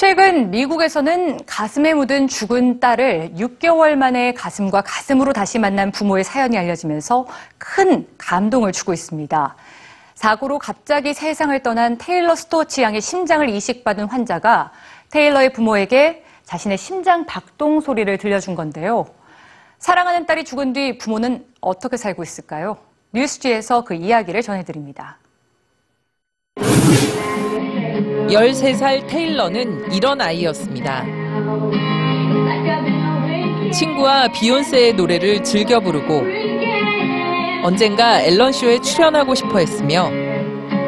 최근 미국에서는 가슴에 묻은 죽은 딸을 6개월 만에 가슴과 가슴으로 다시 만난 부모의 사연이 알려지면서 큰 감동을 주고 있습니다. 사고로 갑자기 세상을 떠난 테일러 스토어치 양의 심장을 이식받은 환자가 테일러의 부모에게 자신의 심장 박동 소리를 들려준 건데요. 사랑하는 딸이 죽은 뒤 부모는 어떻게 살고 있을까요? 뉴스지에서 그 이야기를 전해드립니다. 13살 테일러는 이런 아이였습니다. 친구와 비욘세의 노래를 즐겨 부르고 언젠가 앨런쇼에 출연하고 싶어 했으며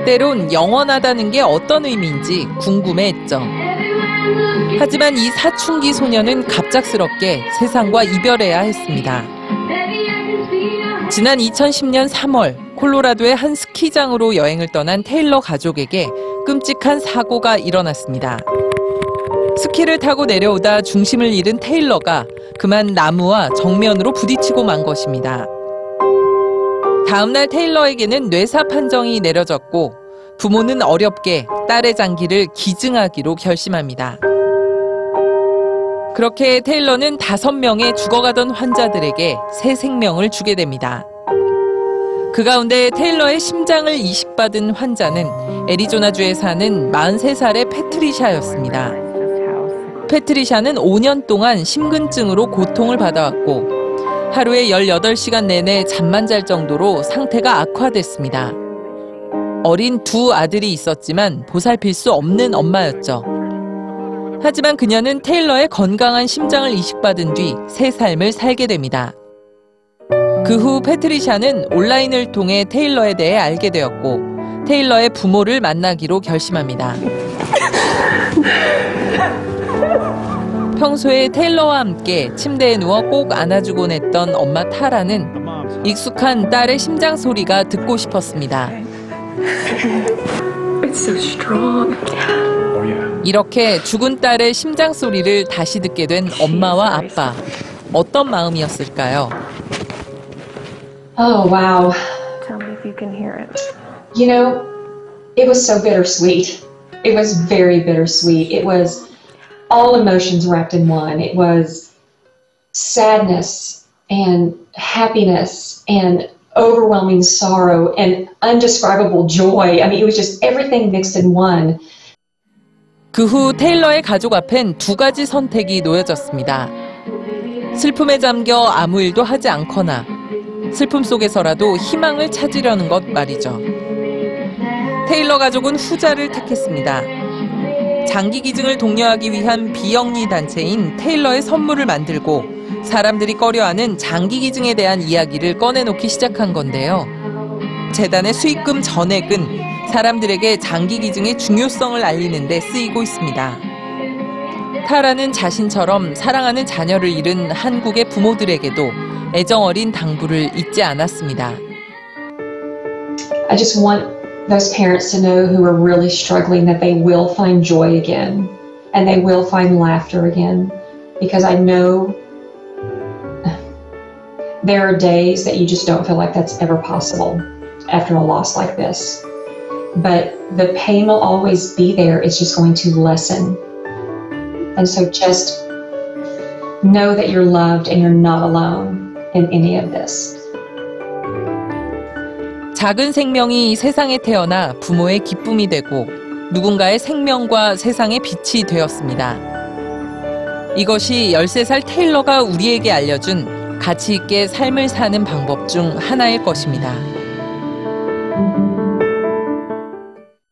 때론 영원하다는 게 어떤 의미인지 궁금해했죠. 하지만 이 사춘기 소녀는 갑작스럽게 세상과 이별해야 했습니다. 지난 2010년 3월 콜로라도의 한 스키장으로 여행을 떠난 테일러 가족에게 끔찍한 사고가 일어났습니다. 스키를 타고 내려오다 중심을 잃은 테일러가 그만 나무와 정면으로 부딪히고 만 것입니다. 다음날 테일러에게는 뇌사 판정이 내려졌고 부모는 어렵게 딸의 장기를 기증하기로 결심합니다. 그렇게 테일러는 다섯 명의 죽어가던 환자들에게 새 생명을 주게 됩니다. 그 가운데 테일러의 심장을 이식받은 환자는 애리조나주에 사는 43살의 패트리샤였습니다. 패트리샤는 5년 동안 심근증으로 고통을 받아왔고 하루에 18시간 내내 잠만 잘 정도로 상태가 악화됐습니다. 어린 두 아들이 있었지만 보살필 수 없는 엄마였죠. 하지만 그녀는 테일러의 건강한 심장을 이식받은 뒤 새 삶을 살게 됩니다. 그 후 패트리샤는 온라인을 통해 테일러에 대해 알게 되었고 테일러의 부모를 만나기로 결심합니다. 평소에 테일러와 함께 침대에 누워 꼭 안아주곤 했던 엄마 타라는 익숙한 딸의 심장 소리가 듣고 싶었습니다. 이렇게 죽은 딸의 심장 소리를 다시 듣게 된 엄마와 아빠. 어떤 마음이었을까요? Oh, wow. Tell me if you can hear it. You know, it was so bittersweet. It was very bittersweet. It was all emotions wrapped in one. It was sadness and happiness and overwhelming sorrow and undescribable joy. I mean, it was just everything mixed in one. 그 후 테일러의 가족 앞엔 두 가지 선택이 놓여졌습니다. 슬픔에 잠겨 아무 일도 하지 않거나 슬픔 속에서라도 희망을 찾으려는 것 말이죠. 테일러 가족은 후자를 택했습니다. 장기 기증을 독려하기 위한 비영리 단체인 테일러의 선물을 만들고 사람들이 꺼려하는 장기 기증에 대한 이야기를 꺼내놓기 시작한 건데요. 재단의 수익금 전액은 사람들에게 장기 기증의 중요성을 알리는 데 쓰이고 있습니다. 타라는 자신처럼 사랑하는 자녀를 잃은 한국의 부모들에게도 애정어린 당부를 잊지 않았습니다. I just want those parents to know who are really struggling that they will find joy again and they will find laughter again because I know there are days that you just don't feel like that's ever possible after a loss like this. But the pain will always be there, it's just going to lessen. And so just know that you're loved and you're not alone In any of this. 작은 생명이 세상에 태어나 부모의 기쁨이 되고 누군가의 생명과 세상의 빛이 되었습니다. 이것이 13살 테일러가 우리에게 알려준 가치 있게 삶을 사는 방법 중 하나일 것입니다.